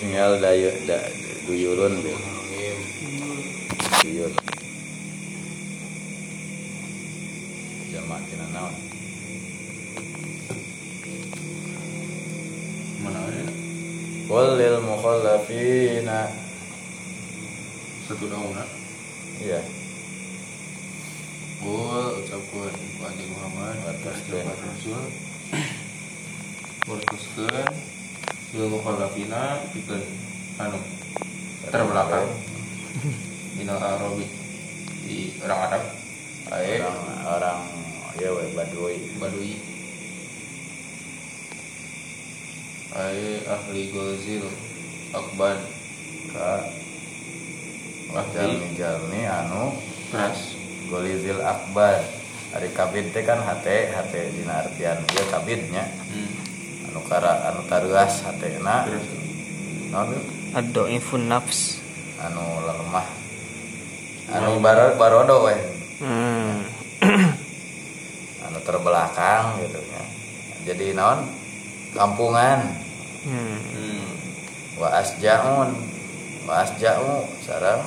tinggal dayu da, duyurun. Bil duyur. Jamak tina naon. Mana ya Qul lil mukhallafina. Satu daun iya. Gua ucapkan kepada Muhammad. Warkaskeun Rasul. Warkaskeun Sil mukhalafina Pikeun Anu Terbelakang. Minal Arabi. Di orang Arab. Ae orang orang ya we badui Badui Ae ahli gozil. Akban ka Ahli. Jalmi anu. Keras. Golizil akbar. Hari kabid teh kan hate hate dina artian ieu kabidnya. Hmm. Kara anu taruas hatena tuh? Ad-dhaifun nafs. anu lemah anu baro barodo we Hmm. anu terbelakang gitu ya jadi naon kampungan Hmm. hmm. wa asjaun wa asjau sareng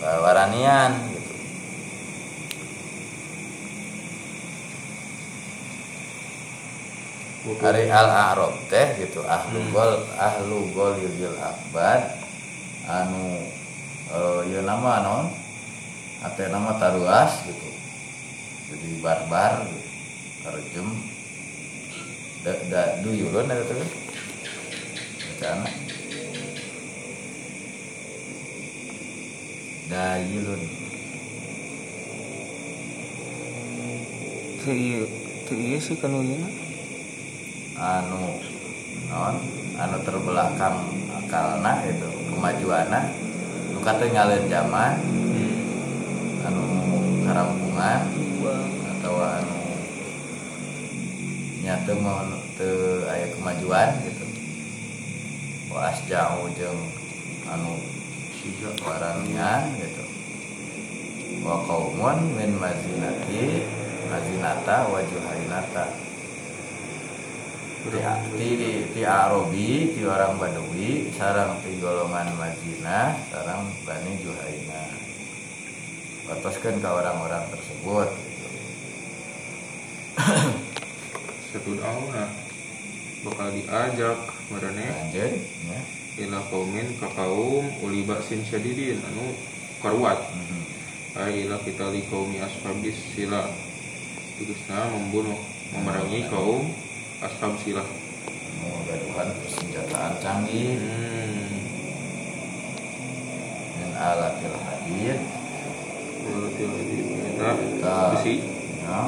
wa- waranian gitu Ari al a'rab teh gitu ahlu Hmm. gol ahlu gol yuzil akbar anu eh ieu nama non? Ate nama taruas gitu. Jadi barbar gitu karejem da, da duyulun eta teh? Bacaan. Dayulun Teu ieu, teu ieu sih kalau na. Anu non anu terbelakang akalna itu kemajuana nu katinggalan zaman anu karampungan atau anu nyata mau teu aya kemajuan gitu. Was jauh jeung anu Sija waranian gitu. Wa qaumun min mazinati mazinata wa ti di ti Arabi ti orang Badui sarang ti golongan Madinah sarang Bani Juhaina. Batoskeun ke orang-orang tersebut. Gitu. Satu Bakal diajak Marane. Lanjut ya. Ila kaumin ka kaum uli baksin syadidin anu karuat. Ai ila kita li kaumi ashabis sila. Tugasna membunuh memerangi kaum ashab sila anu gaduhan persenjataan canggih hmm. dan alatil hadid berarti lagi kita besi. ya,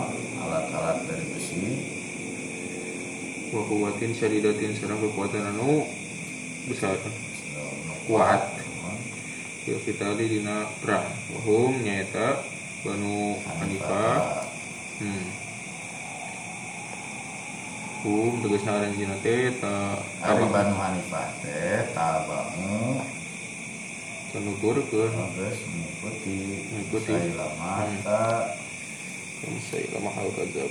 alat-alat dari besi. Wa kuwatin syadidatin sareng kekuatan anu besar. Kuat. Ya. kita li dina perang wahum nyaeta banu hanifah. Hmm. Hum tegasna aranjina teh ta Ari Banu Hanifah teh tabamu. Tanuturkeun terus mengikuti Mengikuti. Sailama Hmm. ta Kamu saya lama hal kadzab.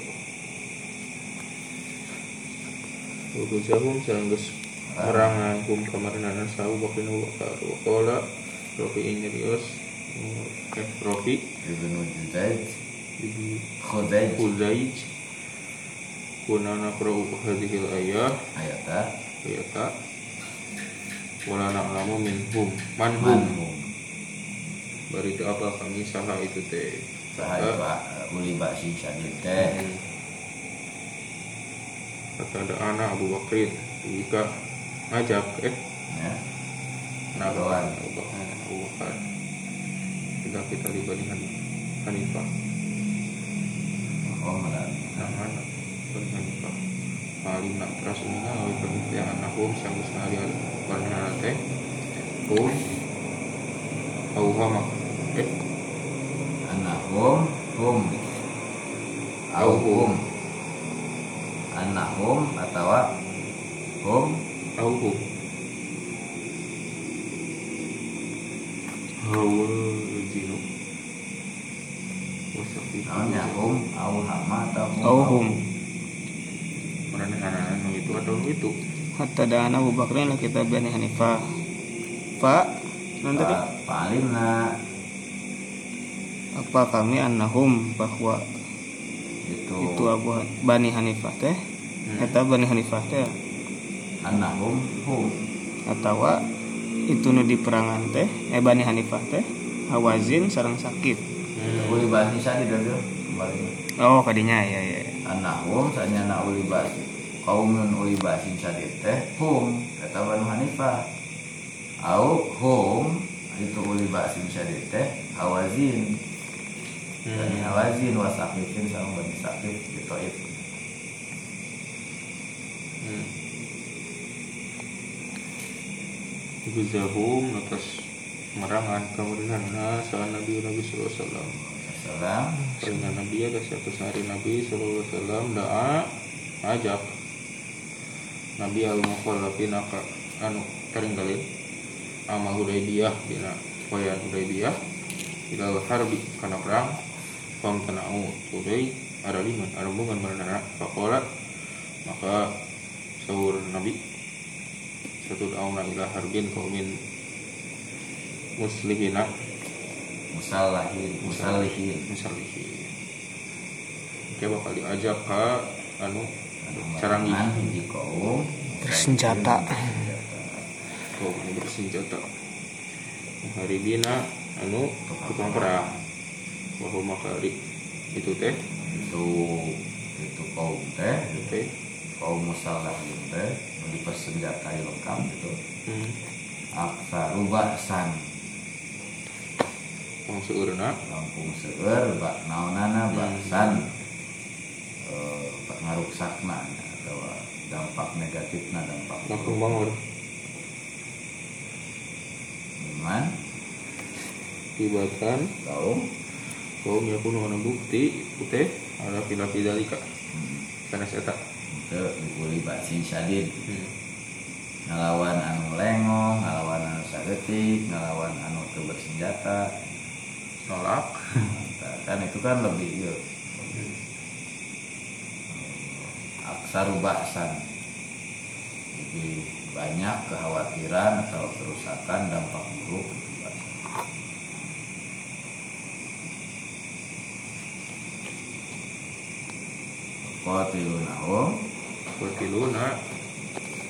Wabuzahum sanggeus merangan kum kamarana sahu bakin wa bakar wa qala Rofi Inyarius eh Rofi. Ibnu Judaid Huzaij Kuna nakra'u hadhil ayah ayata. Ayata. Wala na'lamu minhum. Manhum. Bari teu apa kami? Saha itu teh. Sahaya pak uli basi syadid teh. Hmm. Kata ada anak Abu Bakrin Wika ngajak eh? Ya. Nah, Kawan. Abu Bakar Abu Bakar. Kita kita di Bani Han- Hanifah. Oh malah Nangan Hanifah Alim nak teras umina Awi pemilihan anahum Sanggus ngali Bani Hanate Hum Auhama Eh anahum hum au hum anahum atau hum Auhum Hawa Zinu Wasafi namanya hum au hama atau hum Oh anak-anak itu. Hatta dana Abu Bakrin la kita Bani Hanifah Pak nanti tadi? Pa- palimna apa kami annahum bahwa itu. itu Abu Bani Hanifah teh? Eta Bani Hanifah teh? Annahum hum. Atawa itu nu di perangan teh? Eh Bani Hanifah teh? Hawazin sarang sakit. Hmm. uli basi sadi dulu kembali. Oh kadinya ya ya annahum sanyana uli basi kaumun uli basi sadi teh hum kata Banu Hanifah. Au hum itu uli basi sadi teh hawazin. Hmm. hawazin wasakifin sama bani sakif gitu itu Hmm. Guzahum atas merangan kemudian saat Nabi Nabi Sallallahu Alaihi Wasallam. Salam. Nabi ada satu hari Nabi Sallallahu Alaihi Wasallam doa ajak Nabi al mukhallafina ka anu karing kali amal Hudaybiyah dina poyan Hudaybiyah ila harbi kana perang pam tanau tudai ada lima ada bungan mana fakola maka sahur Nabi satu dauna ila harbin kaumin muslihina musallahin musallihin. Misalnya Oke bakal diajak ke anu Kaum bersenjata. Anu bersenjata? Hari dina anu tukang perang. Bahwa makari itu teh? Itu itu kaum teh. Itu teh. Kaum musallahin teh dipersenjatai lengkap gitu. Hmm, aksaru ba'san pang seurna lampung seueur bak naonana Hmm. ba'san eh ngaruksakna atau dampak negatifna dampak langsung bangun. Iman? Tibatan kaum? Kaum ya kuno anu bukti itu teh ada pila dalika hmm, karena eta. Itu dibuli ba'sin syadid. Hmm. ngalawan anu lengong ngalawan anu sagetik ngalawan anu teu bersenjata nolak. Nah, kan itu kan lebih ya, aksaru ba'san. Lebih banyak kekhawatiran atau kerusakan dampak buruk. Qatilunahum Watiluna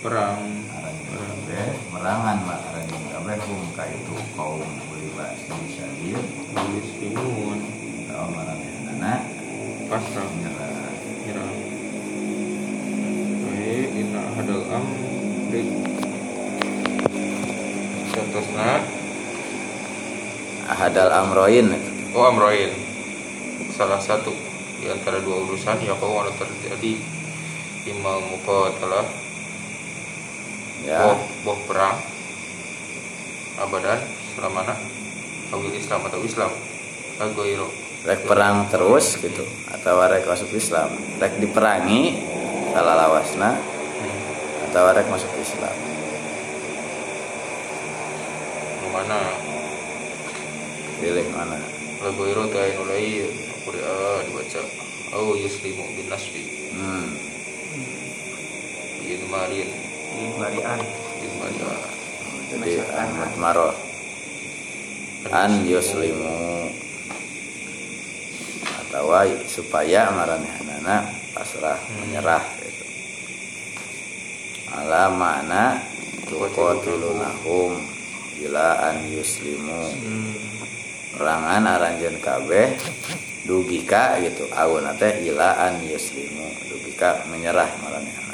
perang. Aranjeun kabeh merangan mak aranjeun kabeh hum ka itu kaum uli ba'sin syadid Muslimun kaum aranjeunana pasrah menyerah nyerah Baik, inna hadal amri Contohnya? Ahadal amroin. Oh amroin. Salah satu Di antara dua urusan Ya kau ada terjadi. Imam muqatalah ya. Boh, boh perang. Abadan Selamana. Awil Islam atau Islam. Agoiro. Rek perang terus gitu. Atau rek masuk Islam. Rek diperangi salah lawasna rek masuk Islam. Mana? Pilih mana? Agoiro Ta'inulai Qur'a dibaca. Au yuslimu bin nasbi. Hmm. Bin marin di Barian Bin marin jadi an maro an yuslimu. Atau supaya maranehana pasrah menyerah ala mana tuqatilunahum ila an yuslimu. Perangan aranjen kabeh dugika gitu. Auna teh ila an yuslimu. Dugika menyerah maranehana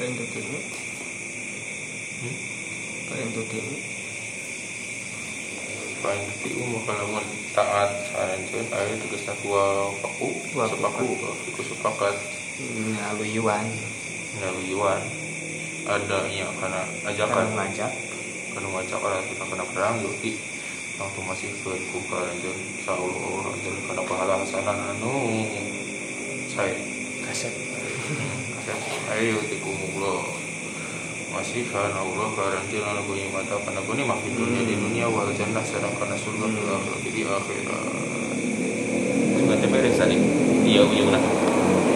Keren tuh tuh. paling tuti paling ti umur kalau mau taat saranjeun aya tegasna dua paku Dua sepakat paku. dua paku sepakat ngaluyuan ngawiwan adanya karena kan ajakan ngajak karena ngajak orang kita kena perang yuti kuka lanjut saul lanjut karena pahala hasanah anu saya kaset. Ayo yuti kumuglo masih kan Allah karantin anu gue mata karena gue mah di dunia di dunia wal jannah sedang karena surga di akhirat di akhirat. Sebenarnya beres tadi. Iya ujungnya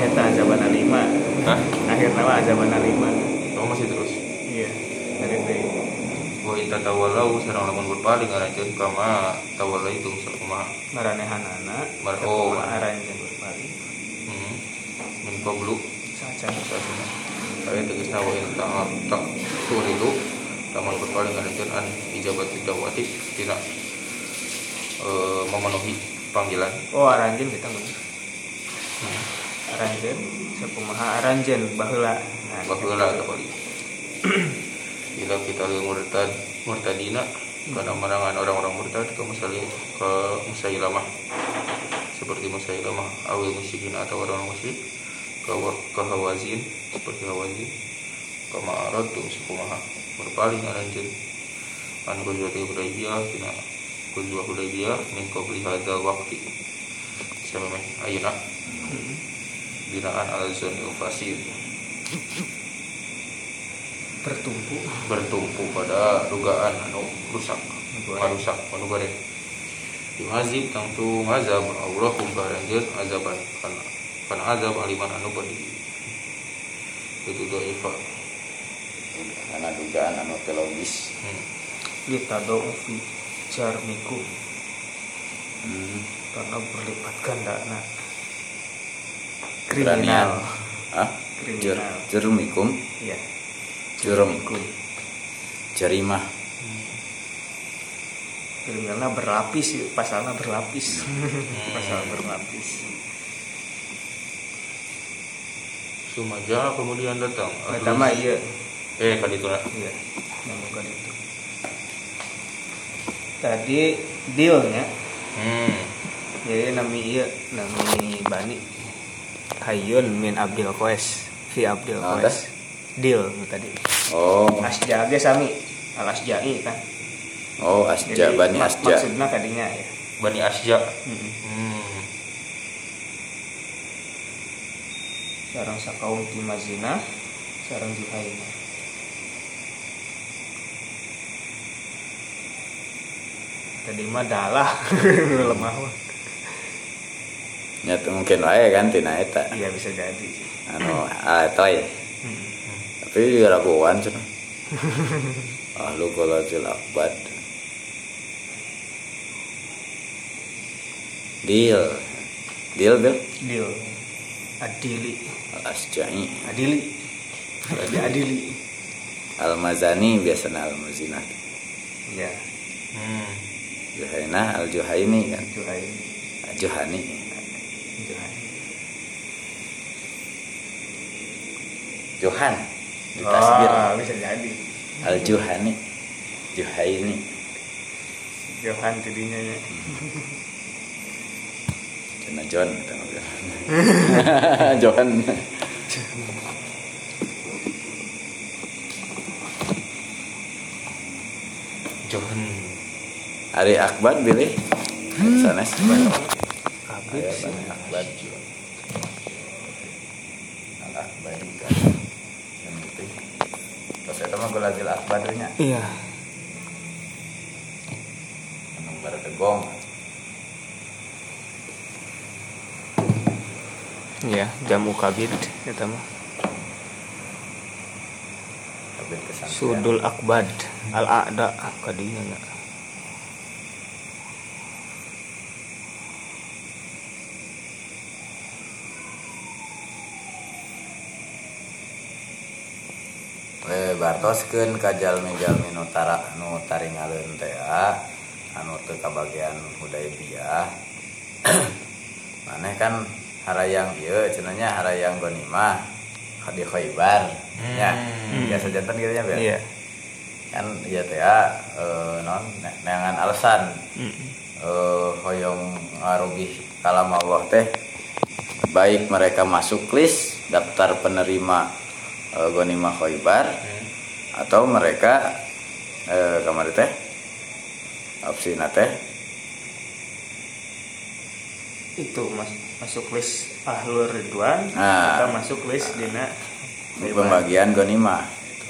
eta azabana lima Hah? akhir nama azabana lima kamu masih terus? Iya. Dari teh Wa inta tawalau sareng lamun berpaling aranjeun kama tawalla itu sakumaha maranehanana Mar- oh. aranjeun berpaling hmm. min qablu sacan sasuna aya tegasna wa in ta ta turidu lamun berpaling aranjeun an ijabat dawati tina eh, memenuhi panggilan. Oh aranjeun kita bener hmm. aranjeun sakumaha aranjeun baheula. Nah baheula bila kita lihat murtad murtadina karena merangan orang-orang murtad ke musali ke musailamah. Seperti musailamah awil musyrikin atau orang musyrik. Ke ke hawazin seperti hawazin. Kama aradtum sukumaha berpaling aranjeun an guzwati hudaybiyah tina guzwa hudaybiyah min qabli hadzal waqti. Sama meh ayeuna binaan al zanil fasir bertumpu. Bertumpu pada dugaan anu rusak. Rusak anu goreng dimazib tentu ngazab Allah kubaranjeun azaban. Kana kana azab aliman anu badi itu doifa. Karena dugaan anu teologis. Hmm. litadau fi jarmikum hmm. karena berlipat gandana Beranian. kriminal. ah? Jer, Kriminal. jermikum ya jerem Kum. jerimah. Kriminalnya berlapis ya, pasalnya berlapis pasal berlapis. Sumaja kemudian datang. Pertama iya. Eh kadituna iya yang bukan itu. Tadi dealnya. Hmm. jadi nami iya nami bani. Hayun min Abdul Qais. Fi Abdul Qais. Deal tadi oh. Asja ge sami. Al Asja'i kan. Oh asja bani mak- asja. maksudnya kadinya ya. Bani Asja. Hmm. sarang sakaum ti Mazina sarang Juhaina. Tadi mah dalah. Lemah mah. Nyata mungkin wae kan tina eta. Iya bisa jadi. Anu atoy tapi juga raguan cenah ahlu qolatil akbad deal. Deal bil? Deal. Adili. Al asja'i adili Lagi adili. Al mazani biasanya al ya Hmm. juhaina al juhaini kan? Juhaini. Juhani Juhaini. Johan ditasbir oh, bisa jadi. Al juhani juhaini. Johan tadinya ya. Cina John kita ngobrol. Johan. Johan. Ari Akbar pilih. Sanes Aya sih. Bani Akbar Al Akbari kan yang penting terus itu mah lagi Al Akbar nya Iya. anu bertegong Iya, jamu kabid eta mah. kabin kesangsian Sudul Akbad Al A'da kadinya na. We bartoskeun ka jalmi-jalmi nu tara nu taringaleun teh ah, anu teu kabagian Hudaybiyah maneh kan harayang ieu cenanya harayang gonimah di Khaybar ya Hmm. biasa jantan gitu ya Bel? Iya. kan ya teh eh, non neangan alasan Mm-mm. eh hoyong ngarugih kalam Allah teh baik mereka masuk list daftar penerima eh, Ghanimah Khaybar atau mereka eh, kamari teh opsi teh itu mas masuk list ahlul ridwan Nah. kita masuk list dina pembagian Ghanimah gitu.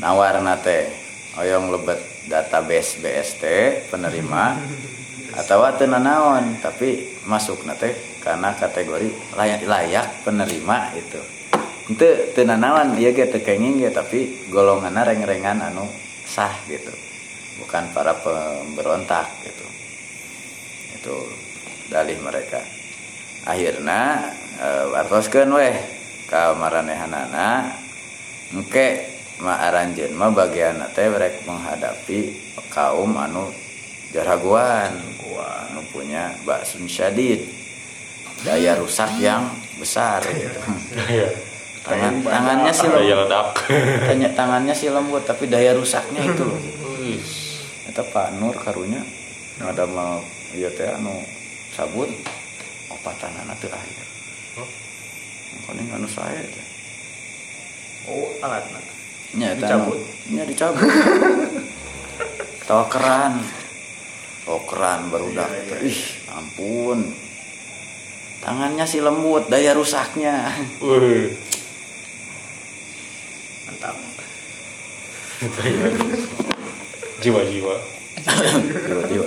nawar nate hoyong lebet database BST penerima atau teu nanaon tapi masuk nate karena kategori layak layak penerima itu itu teu nanaon ieu ge teu kenging ge tapi golonganna reng-rengan anu sah gitu. Bukan para pemberontak gitu. Itu dalih mereka. Akhirnya eh, wartoskeun weh ka maranehanana engke ma bagian teh rek menghadapi kaum anu jaraguan anu punya baksun syadid. Daya rusak yang besar gitu. Iya. Tangan, tangannya sih lembut ledak. Tanya, tangannya sih lembut tapi daya rusaknya itu loh. Eta Pak Nur karunya ada mau iya teh anu sabun opatanana teu aya. Oh. Kuning anu saya teh. oh alatna Nya eta Dicabut? Nya dicabut. Tawa keran. Oh keran baru dah. Ih, ampun. Tangannya sih lembut, daya rusaknya. Mantap Jiwa-jiwa Tiba-tiba.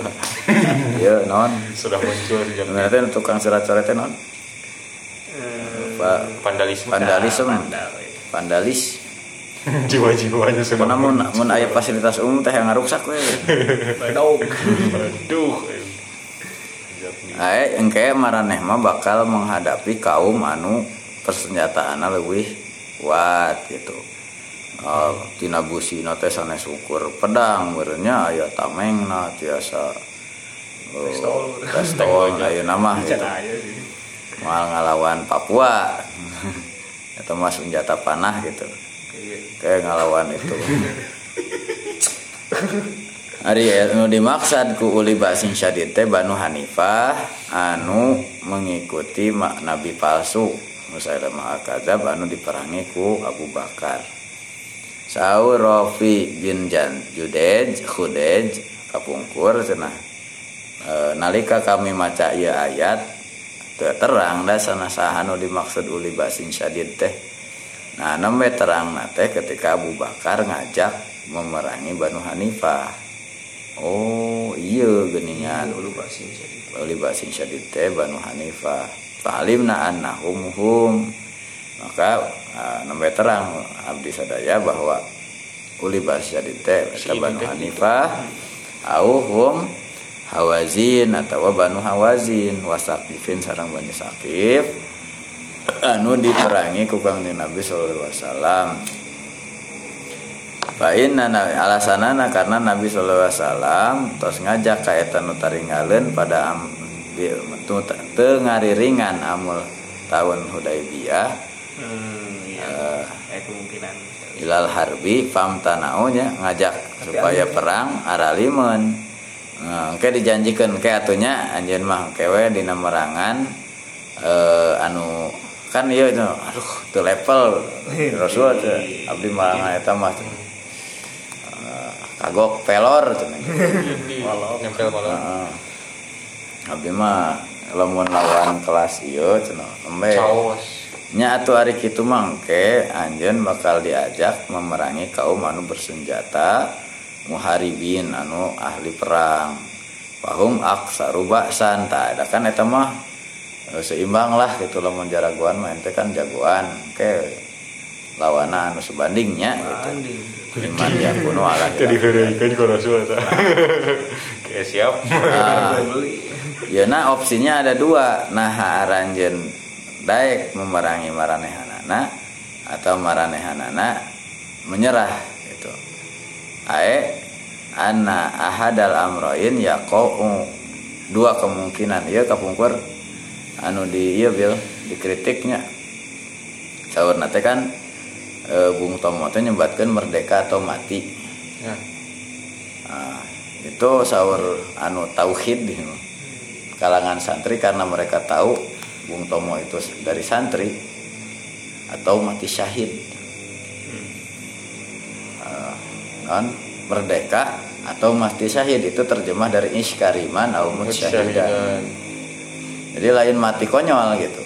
Ya, non. sudah muncul Sebenarnya teh tukang teh non. Eh, Pak vandalisme. vandalisme, pandal, ya. vandalis. Jiwa-jiwanya sudah Karena mun mun aya fasilitas umum teh yang ngarusak we. Badog. Aduh. Ae engke maraneh mah bakal menghadapi kaum anu persenjataanna leuwih kuat gitu. Uh, tina busina teh sanes ukur pedang beurnya aya tamengna tiasa uh, Pistol. pistol ayeuna mah gitu. Mal ngalawan Papua. Eta mah senjata panah gitu. Kayak ngalawan itu Ari anu dimaksud ku uli basin syadid teh Banu Hanifah anu mengikuti mak nabi palsu Musailamah al-Kadzab anu diperangi ku Abu Bakar. Saur Rafi bin Jan Judej Khudej kapungkur cenah. E, nalika kami maca ieu ayat teu terang da sanasaha anu dimaksud uli basin syadid teh. Nah, nembe terang nate ketika Abu Bakar ngajak memerangi Banu Hanifah. Oh, iya geningan Dulu basin jadi. Uli basin syadid teh Banu Hanifah. Fa'alimna annahum hum. Maka nembe terang abdi sadaya bahwa uli basin syadid teh eta Banu teh Hanifah au hum Hawazin atau Banu Hawazin wasaqifin sareng Bani Saqif anu diperangi ku Kangjeng Nabi sallallahu alaihi wasallam. Alasanana karena Nabi sallallahu alaihi wasallam tos ngajak ka eta nu taringaleun pada teu ngariringan amul tahun Hudaybiyah Iya. Eh. Kemungkinan. ilal harbi famtanau nya ngajak supaya perang aralimun Nah, ke dijanjikan ke atunya anjeun mah kewe dina merangan eh, anu kan ieu itu aduh teu level Rasul teh abdi merangan eta mah. Eh, kagok pelor cenah Nempel malah. Heeh. abdi mah lamun lawan kelas ieu cenah embe. Nya atuh ari kitu mangke anjeun bakal diajak memerangi kaum anu bersenjata muharibin anu ahli perang pahum aksaru ba'san tak ada kan eta mah eh, seimbang lah gitu lamun jaragoan mah ente kan jagoan ke lawana anu sebandingnya gitu iman yang kuno ala Jadi ku Rasul eta. Kayak siap. Ah, Beli. Ya nah opsinya ada dua Nah aranjen Daek memerangi maranehanana Atau maranehanana Menyerah gitu. Ae Anna ahadal amroin Yako'u Dua kemungkinan Iya kapungkur Anu di iya bil Dikritiknya. Saur nate kan e, Bung Tomo teh nyebatkan merdeka atau mati. Ya. Nah, itu sahur anu tauhid di kalangan santri karena mereka tahu Bung Tomo itu dari santri atau mati syahid. Eh, non merdeka atau mati syahid itu terjemah dari iskariman au mutsyahidan Syahidan. jadi lain mati konyol gitu.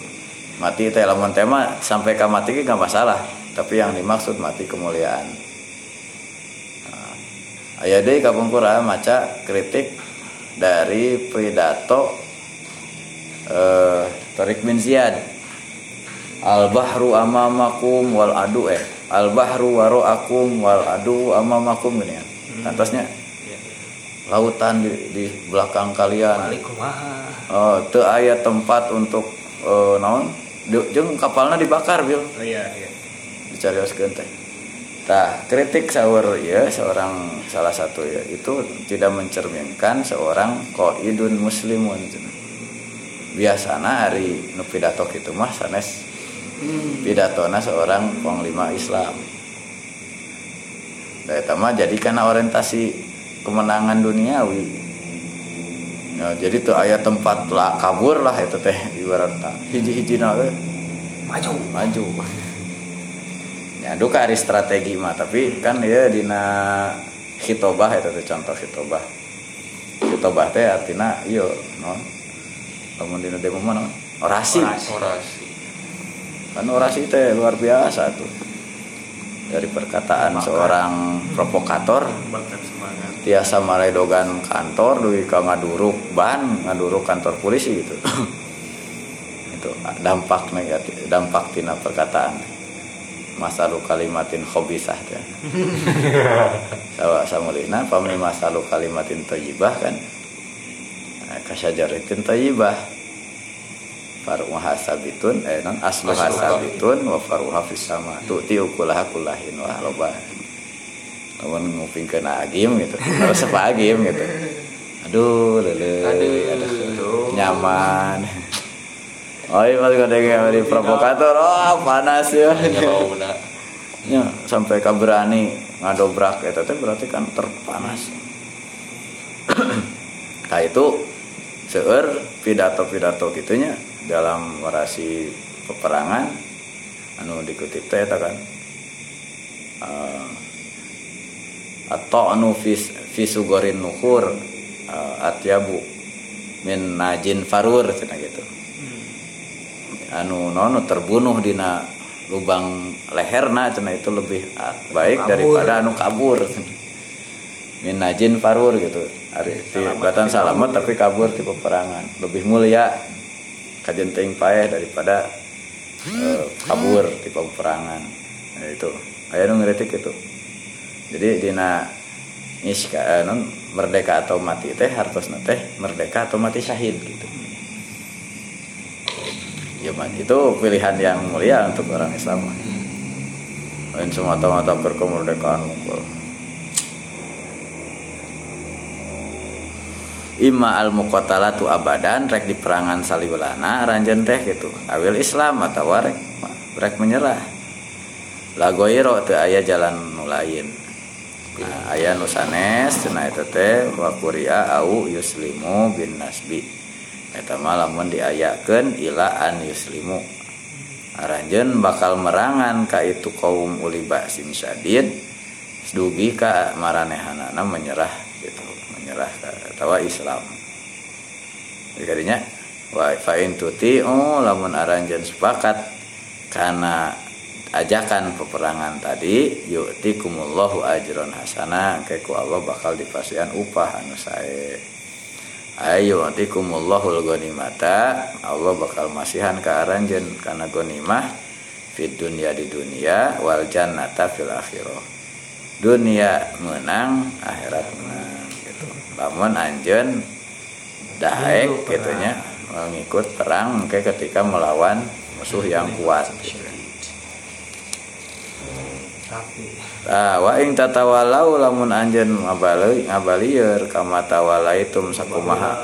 Mati teh lamun tema sampai ke mati nggak masalah tapi yang dimaksud mati kemuliaan. Nah, aya deui kapungkura maca kritik dari pidato eh Tariq bin Ziyad al bahru amamakum wal adu eh al bahru waraakum wal adu amamakum gini ya atasnya lautan di, di belakang kalian Oh, teu aya tempat untuk eh, naon? Di- Jeung kapalnya dibakar, Bil. oh iya iya Dicarioskeun teh. Tah, kritik sahur ya seorang salah satu ya itu tidak mencerminkan seorang qaidun muslimun. Biasana hari nu pidato kitu mah sanes pidatona seorang panglima Islam. Da eta mah jadi karena orientasi kemenangan duniawi. Ya, jadi tuh ayat tempat lah kabur lah itu teh ibaratnya hiji-hiji nawe maju maju. Ya duka hari strategi mah tapi kan ya dina hitobah itu tuh contoh hitobah. Hitobah teh artinya iyo non. Lamun dina demo mana? Orasi. Orasi. Kan orasi teh luar biasa tuh. Dari perkataan seorang provokator semangat tiasa maredogan kantor duwi ka ngaduruk ban ngaduruk kantor polisi gitu itu dampak negatif dampak tina perkataan masalu kalimatin khobisah teh sawa samulina pamni masalu kalimatin thayyibah kan Kasyajaratin thayyibah faruha sabitun eh non asluha Asluha. sabitun wa faruha fis sama. Tu'ti ukulaha kullahin wa loba. Lamun ngupingkeun agim gitu. Harus apa agim gitu. Aduh lele aduh, nyaman. Oh iya masih ada yang dari provokator. Oh panas ya. Bener. ya sampai ka berani ngadobrak itu teh berarti kan terpanas. Nah itu seueur pidato-pidato gitunya dalam orasi peperangan anu dikutip teh eta kan? Eh, atau anu fis fisugorin nukur uh, atyabu min najin farur cenah gitu. Anu nono terbunuh dina lubang leherna cenah itu lebih ah, baik daripada anu kabur min najin farur gitu. Ari ti batan salamet tapi kabur di peperangan lebih mulia kajen teuing paeh daripada eh, kabur di peperangan nah, itu. Aya nu ngeritik itu. Jadi dina iska eh, non merdeka atau mati teh hartosna teh merdeka atau mati syahid gitu. Ya man, itu pilihan yang mulia untuk orang Islam lain semata-mata berkemerdekaan Ima al muqatalatu abadan rek di perangan saliwelana ranjen teh gitu awil Islam atau rek rek menyerah lagoiro teu aya jalan nu lain Nah, aya nu sanes teh wa au yuslimu bin nasbi. Eta mah lamun diayakeun ila an yuslimu. Aranjeun bakal merangan ka itu kaum uli ba'sin syadid dugi ka maranehanana menyerah gitu, menyerah ka tawa Islam. Jadi kadinya wa fa in tuti'u lamun aranjeun sepakat kana ajakan peperangan tadi yu'tikumullahu ajron hasana engke ku Allah bakal dipasihan upah anu sae. Ayo yu'tikumullahul ghanimata Allah bakal masihan ka aranjeun kana ghanimah fid dunya di dunia wal jannata fil akhirah. Dunia menang akhirat menang lamun anjeun daek gitunya mengikut perang engke ketika melawan musuh yang kuat gitu. tapi Ah, ing tatawalau lamun anjeun ngabali ngabalieur kama tawalaitum sakumaha.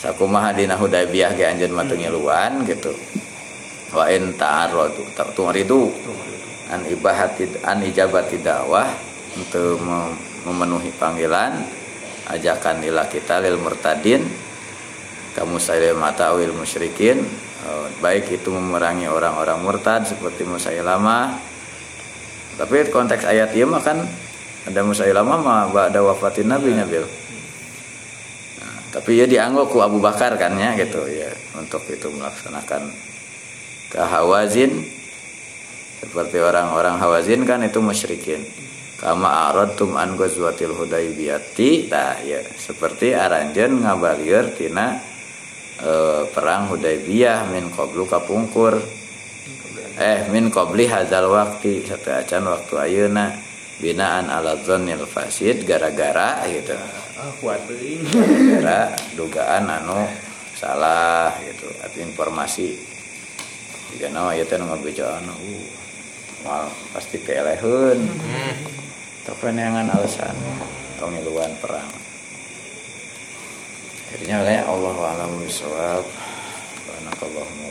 Sakumaha dina Hudaybiyah ge anjeun mah teu ngiluan gitu. Wa in ta'arradu tungridu an ibahati an ijabati dakwah untuk memenuhi panggilan ajakan ila kita lil murtadin kamu saya mata awil musyrikin. Eh, baik itu memerangi orang-orang murtad seperti Musailamah tapi konteks ayat ini mah kan ada Musailamah mah ada wafatin Nabi nya Bil. Nah, tapi ya dianggap ku Abu Bakar kan ya gitu ya untuk itu melaksanakan kehawazin. Seperti orang-orang hawazin kan itu musyrikin kama aradtum an ghazwatil hudaybiyati. Nah ya seperti aranjeun ngabalieur tina eh, perang Hudaybiyah min qablu kapungkur. Eh min qabli hadzal waktu satu acan waktu ayeuna binaan ala dzannil fasid gara-gara gitu. Gara dugaan anu salah gitu. Atau informasi jika nama ieu teh nu ngabejaan uh mal pasti keeleheun tapi neangan alasan. Atau ngiluan perang. Jadinya oleh Allah alam bisawab. Subhanakallahumma